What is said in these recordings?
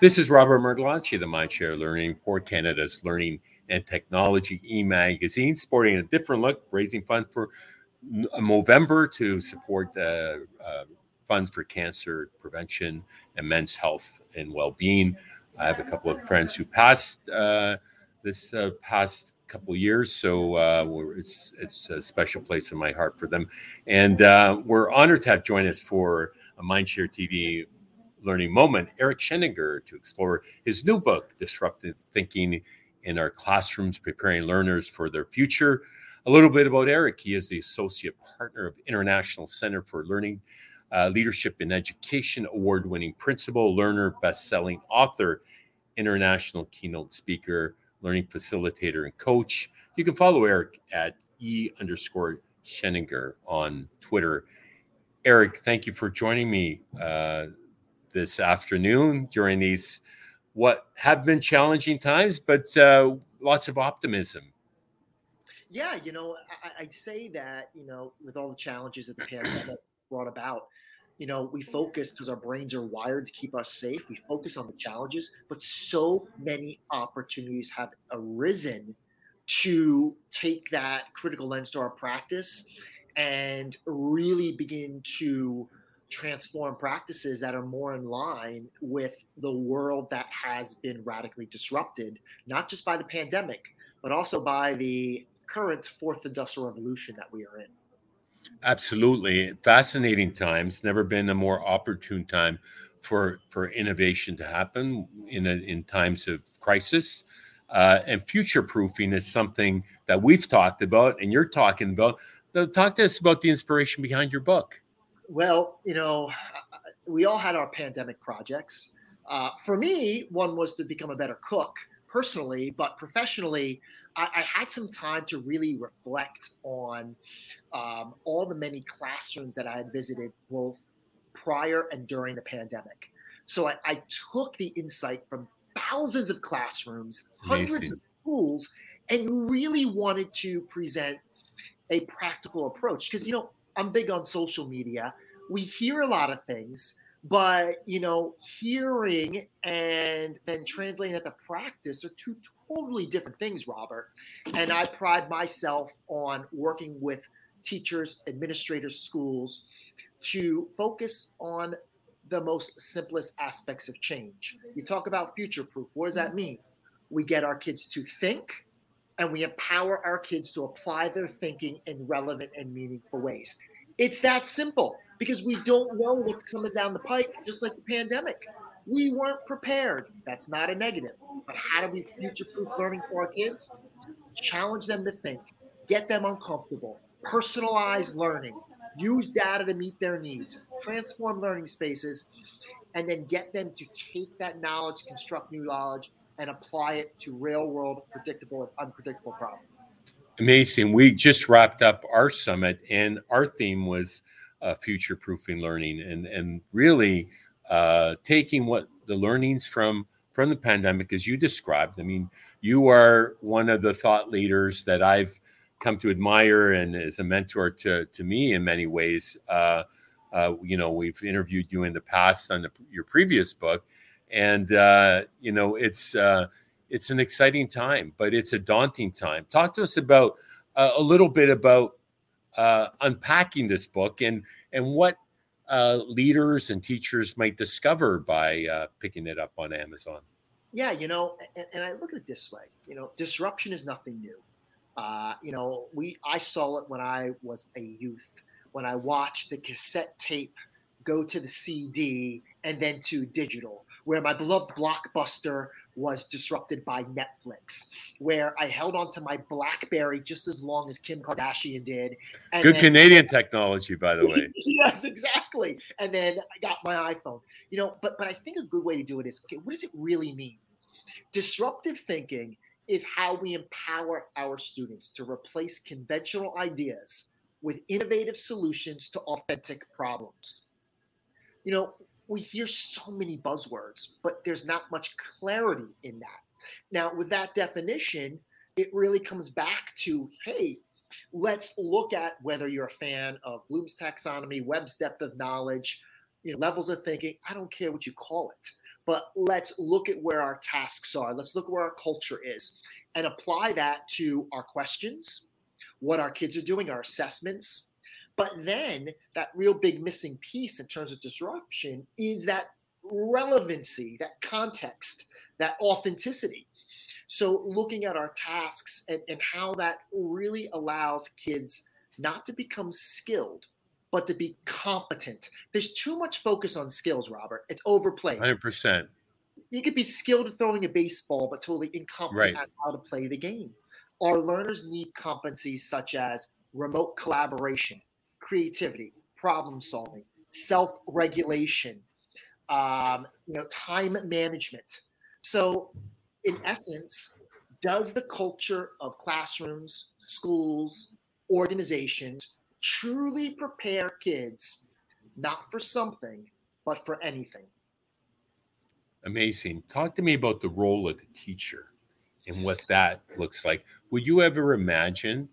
This is Robert Martellacci, the Mindshare Learning for Canada's Learning and Technology e-magazine, sporting a different look, raising funds for Movember to support uh, uh, funds for cancer prevention and men's health and well-being. I have a couple of friends who passed uh, this uh, past couple years, so uh, it's it's a special place in my heart for them, and uh, we're honored to have joined us for a Mindshare TV learning moment, Eric Sheninger, to explore his new book, Disruptive Thinking in Our Classrooms, Preparing Learners for Their Future. A little bit about Eric. He is the associate partner of International Center for Learning, uh, Leadership in Education, award winning principal, learner, best selling author, international keynote speaker, learning facilitator, and coach. You can follow Eric at E underscore Sheninger on Twitter. Eric, thank you for joining me uh, this afternoon during these what have been challenging times, but uh, lots of optimism. Yeah, you know, I, would say that you know, with all the challenges that the pandemic brought about, you know, we focus because our brains are wired to keep us safe. We focus on the challenges, but so many opportunities have arisen to take that critical lens to our practice and really begin to transform practices that are more in line with the world that has been radically disrupted, not just by the pandemic, but also by the current fourth industrial revolution that we are in. Absolutely. Fascinating times. Never been a more opportune time for, for innovation to happen in, a, in times of crisis. Uh, and future proofing is something that we've talked about and you're talking about. Talk to us about the inspiration behind your book. Well, you know, we all had our pandemic projects. Uh, for me, one was to become a better cook personally, but professionally, I, I had some time to really reflect on um, all the many classrooms that I had visited both prior and during the pandemic. So I, I took the insight from thousands of classrooms, hundreds Amazing. of schools, and really wanted to present a practical approach because you know I'm big on social media. We hear a lot of things, but you know, hearing and then translating it to practice are two totally different things, Robert. And I pride myself on working with teachers, administrators, schools to focus on the most simplest aspects of change. You talk about future proof. What does that mean? We get our kids to think and we empower our kids to apply their thinking in relevant and meaningful ways. It's that simple because we don't know what's coming down the pike, just like the pandemic. We weren't prepared. That's not a negative. But how do we future proof learning for our kids? Challenge them to think, get them uncomfortable, personalize learning, use data to meet their needs, transform learning spaces, and then get them to take that knowledge, construct new knowledge, and apply it to real world, predictable, and unpredictable problems. Amazing. We just wrapped up our summit, and our theme was uh, future proofing learning and, and really uh, taking what the learnings from from the pandemic, as you described. I mean, you are one of the thought leaders that I've come to admire and as a mentor to, to me in many ways. Uh, uh, you know, we've interviewed you in the past on the, your previous book, and uh, you know, it's uh, it's an exciting time, but it's a daunting time. Talk to us about uh, a little bit about uh, unpacking this book and and what uh, leaders and teachers might discover by uh, picking it up on Amazon. Yeah, you know, and, and, I look at it this way. You know, disruption is nothing new. You know, we I saw it when I was a youth when I watched the cassette tape go to the CD and then to digital, where my beloved Blockbuster was disrupted by Netflix, where I held on to my BlackBerry just as long as Kim Kardashian did. And Good then, Canadian technology, by the way. yes, exactly. And then I got my iPhone. You know, but but I think a good way to do it is okay. What does it really mean? Disruptive thinking is how we empower our students to replace conventional ideas with innovative solutions to authentic problems. You know, we hear so many buzzwords, but there's not much clarity in that. Now, with that definition, it really comes back to hey, let's look at whether you're a fan of Bloom's taxonomy, Webb's depth of knowledge, you know, levels of thinking. I don't care what you call it, but let's look at where our tasks are. Let's look where our culture is and apply that to our questions, what our kids are doing, our assessments. But then that real big missing piece in terms of disruption is that relevancy, that context, that authenticity. So, looking at our tasks and, and how that really allows kids not to become skilled, but to be competent. There's too much focus on skills, Robert. It's overplayed. 100%. You could be skilled at throwing a baseball, but totally incompetent right. as how to play the game. Our learners need competencies such as remote collaboration, creativity, problem solving, self-regulation, um, you know, time management. So, in essence, does the culture of classrooms, schools, organizations truly prepare kids not for something, but for anything? Amazing. Talk to me about the role of the teacher and what that looks like. Would you ever imagine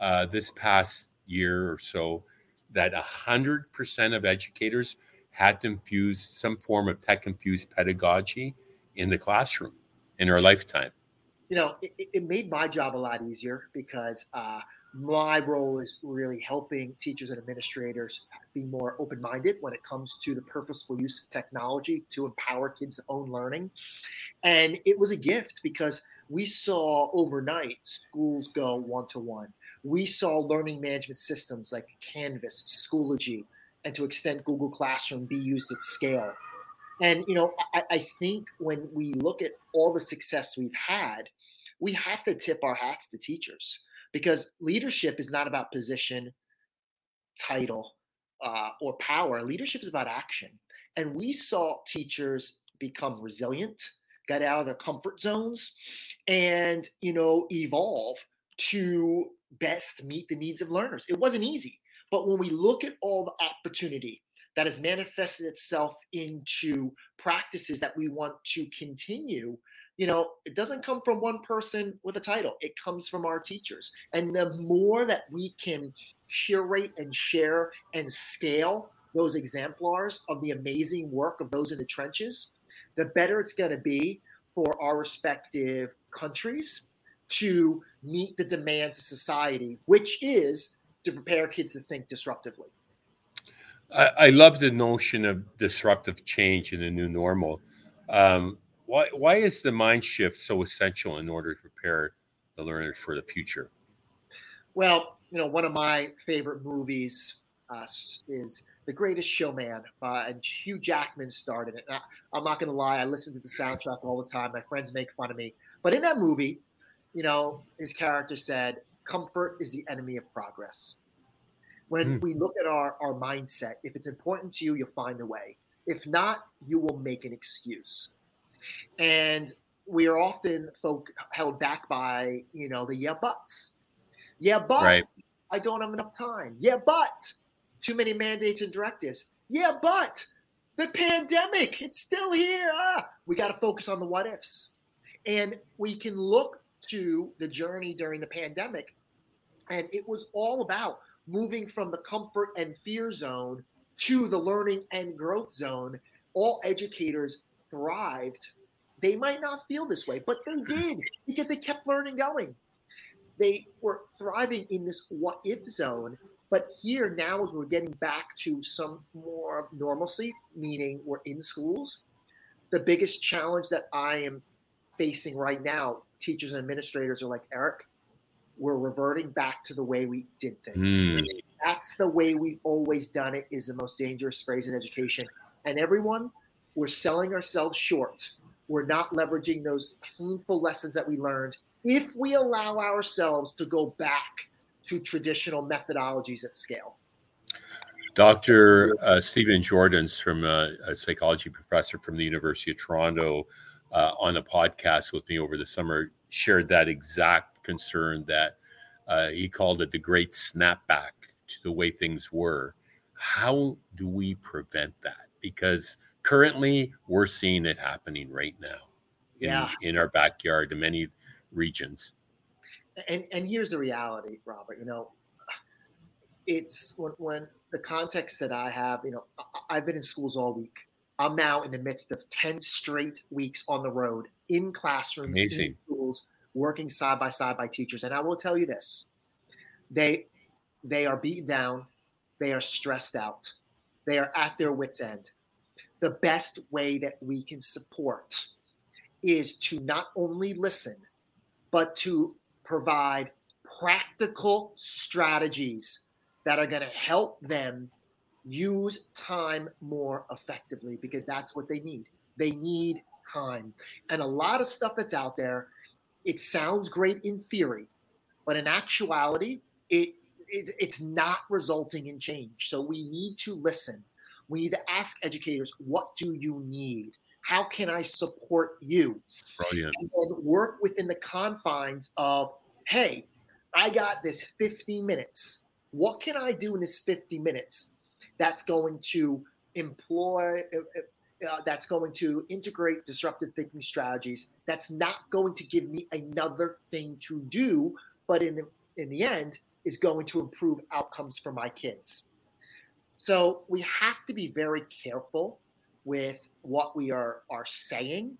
uh, this past year or so that 100% of educators had to infuse some form of tech infused pedagogy in the classroom in our lifetime? You know, it, it made my job a lot easier because uh, my role is really helping teachers and administrators be more open minded when it comes to the purposeful use of technology to empower kids to own learning. And it was a gift because we saw overnight schools go one to one. We saw learning management systems like Canvas, Schoology, and to extend Google Classroom be used at scale. And you know, I, I think when we look at all the success we've had, we have to tip our hats to teachers because leadership is not about position, title, uh, or power. Leadership is about action. And we saw teachers become resilient, get out of their comfort zones, and you know evolve to best meet the needs of learners. It wasn't easy, but when we look at all the opportunity that has manifested itself into practices that we want to continue you know, it doesn't come from one person with a title. It comes from our teachers. And the more that we can curate and share and scale those exemplars of the amazing work of those in the trenches, the better it's going to be for our respective countries to meet the demands of society, which is to prepare kids to think disruptively. I, I love the notion of disruptive change in the new normal. Um, why why is the mind shift so essential in order to prepare the learners for the future? Well, you know, one of my favorite movies uh, is The Greatest Showman, uh, and Hugh Jackman starred in it. I, I'm not going to lie, I listen to the soundtrack all the time. My friends make fun of me, but in that movie, you know, his character said, "Comfort is the enemy of progress." When mm. we look at our our mindset, if it's important to you, you'll find a way. If not, you will make an excuse and we are often folk held back by you know the yeah buts yeah but right. i don't have enough time yeah but too many mandates and directives yeah but the pandemic it's still here ah, we got to focus on the what ifs and we can look to the journey during the pandemic and it was all about moving from the comfort and fear zone to the learning and growth zone all educators thrived, they might not feel this way, but they did because they kept learning going. They were thriving in this what if zone. But here now, as we're getting back to some more normalcy, meaning we're in schools, the biggest challenge that I am facing right now, teachers and administrators are like, Eric, we're reverting back to the way we did things. Mm. That's the way we've always done it, is the most dangerous phrase in education. And everyone, we're selling ourselves short. We're not leveraging those painful lessons that we learned if we allow ourselves to go back to traditional methodologies at scale. Dr. Uh, Stephen Jordan's from uh, a psychology professor from the University of Toronto uh, on a podcast with me over the summer shared that exact concern that uh, he called it the great snapback to the way things were. How do we prevent that? Because currently we're seeing it happening right now in, yeah. in our backyard in many regions and and here's the reality robert you know it's when, when the context that i have you know i've been in schools all week I'm now in the midst of 10 straight weeks on the road in classrooms, Amazing. in schools, working side by side by teachers. And I will tell you this they they are beaten down, they are stressed out, they are at their wits' end. The best way that we can support is to not only listen, but to provide practical strategies that are going to help them use time more effectively because that's what they need. They need time. And a lot of stuff that's out there, it sounds great in theory, but in actuality, it, it it's not resulting in change. So we need to listen. We need to ask educators, what do you need? How can I support you? Brilliant. And then work within the confines of, hey, I got this 50 minutes. What can I do in this 50 minutes that's going to employ, uh, uh, uh, that's going to integrate disruptive thinking strategies, that's not going to give me another thing to do, but in the, in the end, is going to improve outcomes for my kids. So we have to be very careful with what we are, are saying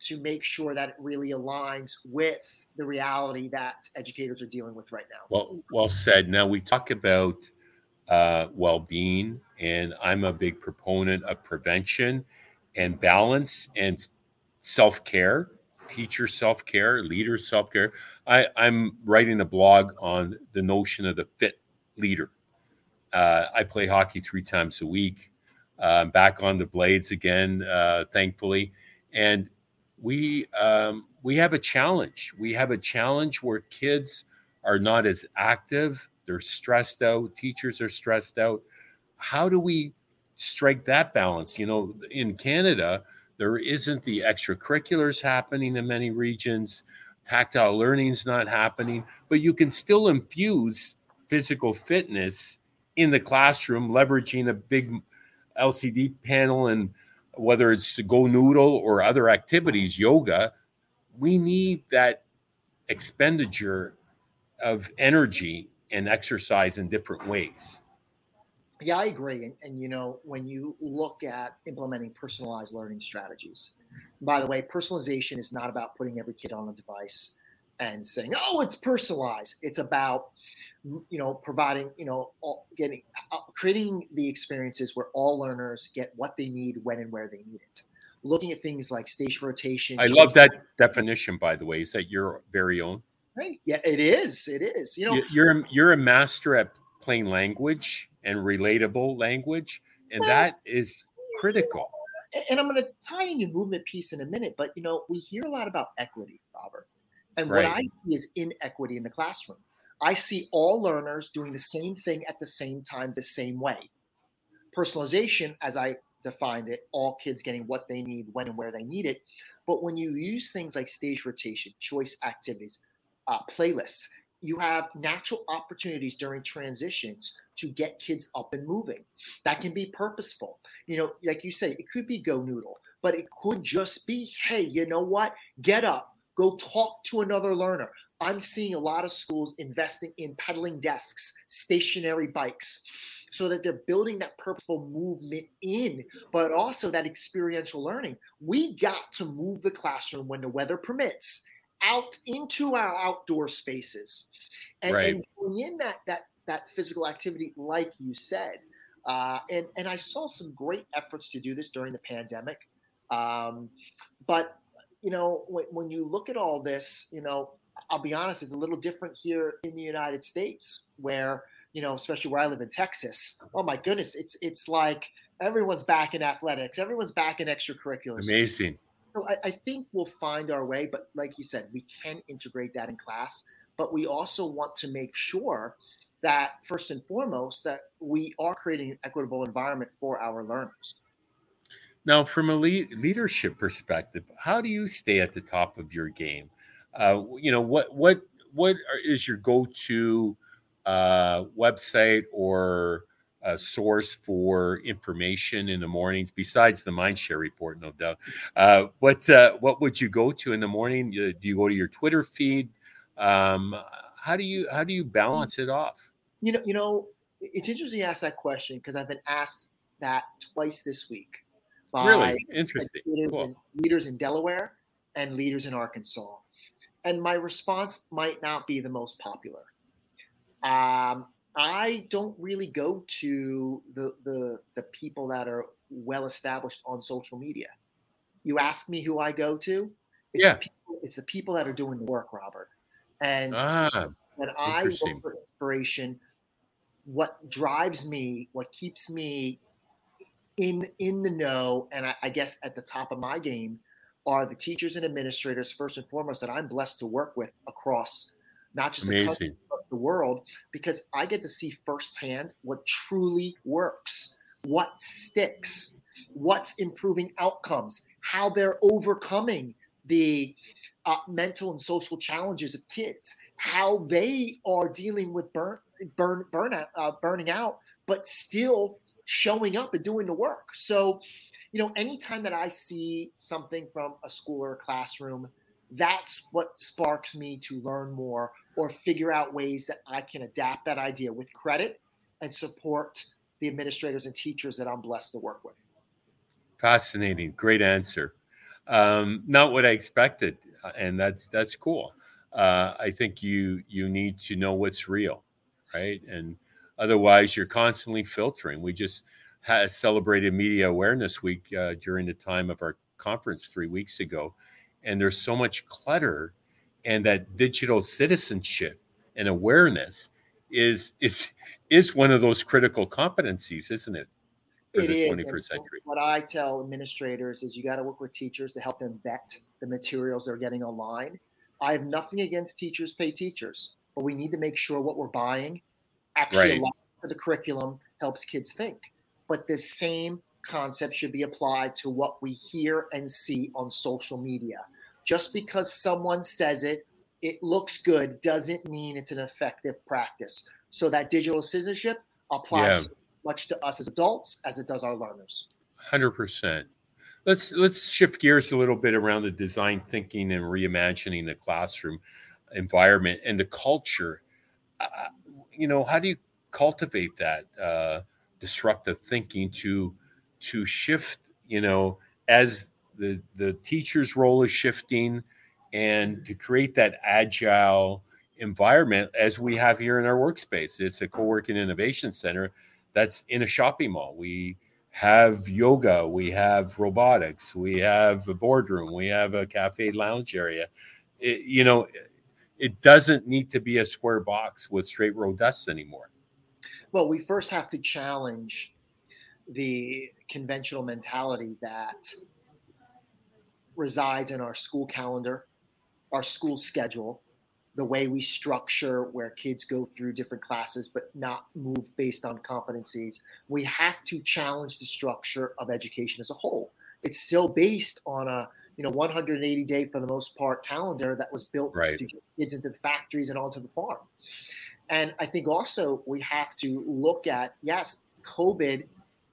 to make sure that it really aligns with the reality that educators are dealing with right now. Well, well said. Now we talk about uh, well-being, and I'm a big proponent of prevention and balance and self-care, teacher self-care, leader self-care. I, I'm writing a blog on the notion of the fit leader. Uh, I play hockey three times a week. Uh, back on the blades again, uh, thankfully, and we um, we have a challenge. We have a challenge where kids are not as active. They're stressed out. Teachers are stressed out. How do we strike that balance? You know, in Canada, there isn't the extracurriculars happening in many regions. Tactile learning is not happening, but you can still infuse physical fitness in the classroom, leveraging a big LCD panel and whether it's GoNoodle or other activities, yoga, we need that expenditure of energy and exercise in different ways. Yeah, I agree. And, and, you know, when you look at implementing personalized learning strategies, by the way, personalization is not about putting every kid on a device and saying, "Oh, it's personalized." It's about you know providing you know all, getting uh, creating the experiences where all learners get what they need when and where they need it looking at things like station rotation i love that definition by the way is that your very own right yeah it is it is you know you're you're a master at plain language and relatable language and well, that is critical and i'm going to tie in your movement piece in a minute but you know we hear a lot about equity robert and right. what I see is inequity in the classroom. I see all learners doing the same thing at the same time, the same way. Personalization, as I defined it, all kids getting what they need, when and where they need it. But when you use things like stage rotation, choice activities, uh, playlists, you have natural opportunities during transitions to get kids up and moving. That can be purposeful. You know, like you say, it could be GoNoodle, but it could just be, hey, you know what? Get up, Go talk to another learner. I'm seeing a lot of schools investing in pedaling desks, stationary bikes, so that they're building that purposeful movement in, but also that experiential learning. We got to move the classroom when the weather permits out into our outdoor spaces. And, right. and bring in that that that physical activity, like you said. Uh, and and I saw some great efforts to do this during the pandemic. Um, but you know, when, when you look at all this, you know, I'll be honest, it's a little different here in the United States, where you know, especially where I live in Texas. Oh my goodness, it's it's like everyone's back in athletics, everyone's back in extracurriculars. Amazing. So I, I think we'll find our way, but like you said, we can integrate that in class. But we also want to make sure that first and foremost that we are creating an equitable environment for our learners. Now, from a le- leadership perspective, how do you stay at the top of your game? Uh, you know, what what what is your go-to uh, website or source for information in the mornings besides the Mindshare report, no doubt? Uh, what uh, what would you go to in the morning? Do you go to your Twitter feed? Um, how do you how do you balance it off? You know, you know, it's interesting you ask that question because I've been asked that twice this week by really interesting leaders, cool. in, leaders in Delaware and leaders in Arkansas. And my response might not be the most popular. Um, I don't really go to the, the the people that are well established on social media. You ask me who I go to. It's Yeah. the people, it's the people that are doing the work, Robert. And ah when I look for inspiration, what drives me, what keeps me in in the know, and I, I guess at the top of my game, are the teachers and administrators first and foremost that I'm blessed to work with across not just the country amazing the world, because I get to see firsthand what truly works, what sticks, what's improving outcomes, how they're overcoming the uh, mental and social challenges of kids, how they are dealing with burn, burn, burnout, uh, burning out, but still showing up and doing the work. So, you know, anytime that I see something from a school or a classroom, that's what sparks me to learn more or figure out ways that I can adapt that idea with credit and support the administrators and teachers that I'm blessed to work with. fascinating. Great answer. Um, not what i expected uh, and that's that's cool. Uh, i think you you need to know what's real right? And otherwise you're constantly filtering. We just celebrated media awareness week uh, during the time of our conference three weeks ago and there's so much clutter and that digital citizenship and awareness is is is one of those critical competencies isn't it for It the is. 21st century What I tell administrators is you got to work with teachers to help them vet the materials they're getting online. I have nothing against teachers pay teachers, but we need to make sure what we're buying actually Right. aligns to the curriculum, helps kids think. But the same concept should be applied to what we hear and see on social media. Just because someone says it, it looks good, doesn't mean it's an effective practice. So that digital citizenship applies Yeah. much to us as adults as it does our learners. Hundred percent. Let's let's shift gears a little bit around the design thinking and reimagining the classroom environment and the culture. Uh, you know, how do you cultivate that uh, disruptive thinking to to shift? You know, as the the teacher's role is shifting, and to create that agile environment as we have here in our workspace. It's a co-working innovation center that's in a shopping mall. We have yoga, we have robotics, we have a boardroom, we have a cafe lounge area. It, you know, it doesn't need to be a square box with straight row desks anymore. Well, we first have to challenge the conventional mentality that resides in our school calendar, our school schedule, the way we structure where kids go through different classes but not move based on competencies. We have to challenge the structure of education as a whole. It's still based on a you know 180 day for the most part calendar that was built Right. to get kids into the factories and onto the farm. And I think also we have to look at yes, COVID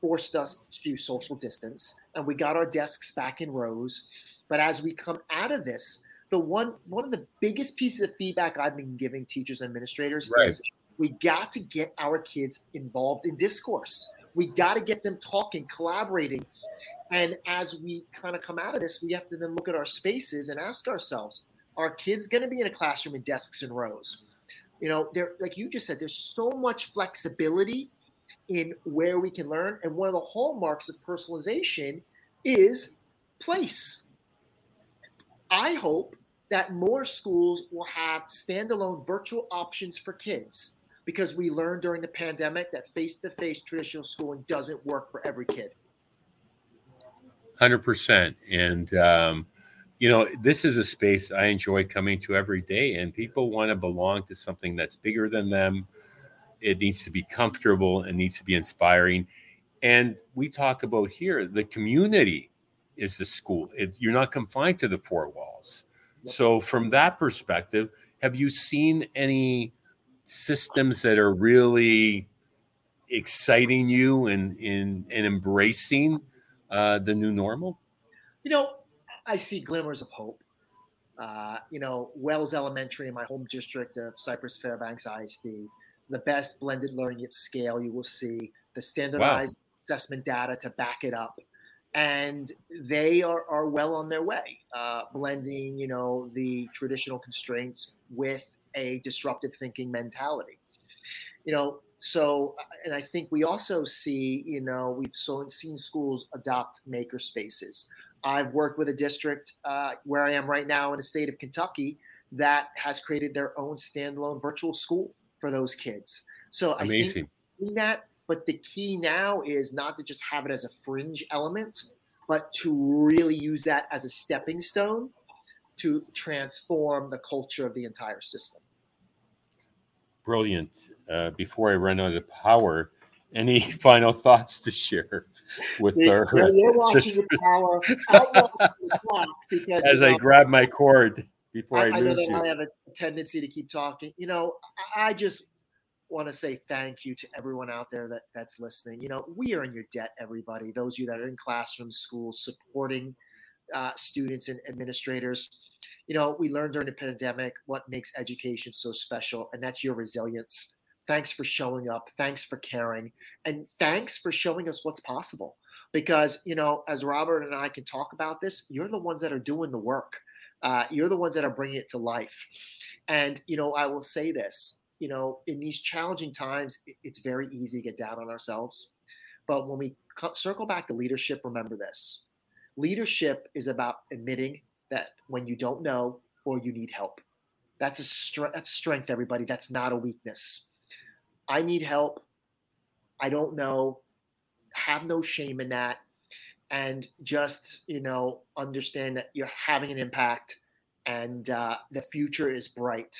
forced us to social distance and we got our desks back in rows. But as we come out of this, the one one of the biggest pieces of feedback I've been giving teachers and administrators Right. is we got to get our kids involved in discourse. We got to get them talking, collaborating. And as we kind of come out of this, we have to then look at our spaces and ask ourselves, are kids going to be in a classroom in desks and rows? You know, there like you just said, there's so much flexibility in where we can learn. And one of the hallmarks of personalization is place. I hope that more schools will have standalone virtual options for kids because we learned during the pandemic that face to face traditional schooling doesn't work for every kid. Hundred percent. And um, you know, this is a space I enjoy coming to every day, and people want to belong to something that's bigger than them. It needs to be comfortable. It needs to be inspiring. And we talk about here the community is the school. It, you're not confined to the four walls. So, from that perspective, have you seen any systems that are really exciting you and in and embracing uh, the new normal? You know, I see glimmers of hope. Uh, you know, Wells Elementary in my home district of Cypress Fairbanks ISD, the best blended learning at scale you will see, the standardized assessment data to back it up. And they are, are well on their way, uh, blending, you know, the traditional constraints with a disruptive thinking mentality. You know, so and I think we also see, you know, we've so seen schools adopt maker spaces. I've worked with a district uh, where I am right now in the state of Kentucky that has created their own standalone virtual school for those kids. So amazing. I think that, but the key now is not to just have it as a fringe element, but to really use that as a stepping stone to transform the culture of the entire system. Brilliant. Uh, before I run out of power, any final thoughts to share with See, our? You're, watching the power the clock because as I know, grab my cord before I, I, I know that you. I have a tendency to keep talking. You know, I just want to say thank you to everyone out there that that's listening. You know, we are in your debt, everybody. Those of you that are in classrooms, schools, supporting uh, students and administrators. You know, we learned during the pandemic what makes education so special, and that's your resilience. Thanks for showing up. Thanks for caring. And thanks for showing us what's possible. Because, you know, as Robert and I can talk about this, you're the ones that are doing the work. Uh, you're the ones that are bringing it to life. And, you know, I will say this you know, in these challenging times, it's very easy to get down on ourselves. But when we circle back to leadership, remember this leadership is about admitting that when you don't know or you need help. That's a strength. That's strength, everybody. That's not a weakness. I need help. I don't know. Have no shame in that, and just you know understand that you're having an impact, and uh, the future is bright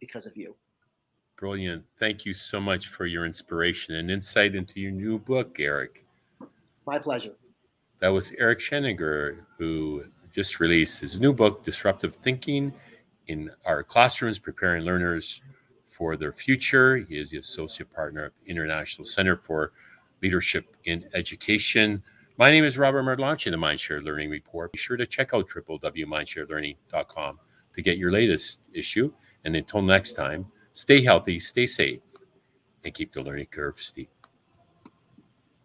because of you. Brilliant. Thank you so much for your inspiration and insight into your new book, Eric. My pleasure. That was Eric Sheninger, who just released his new book, Disruptive Thinking in Our Classrooms, Preparing Learners for Their Future. He is the associate partner of International Center for Leadership in Education. My name is Robert Martellacci, the Mindshare Learning Report. Be sure to check out www.mindsharelearning.com to get your latest issue. And until next time, Stay healthy, stay safe, and keep the learning curve steep.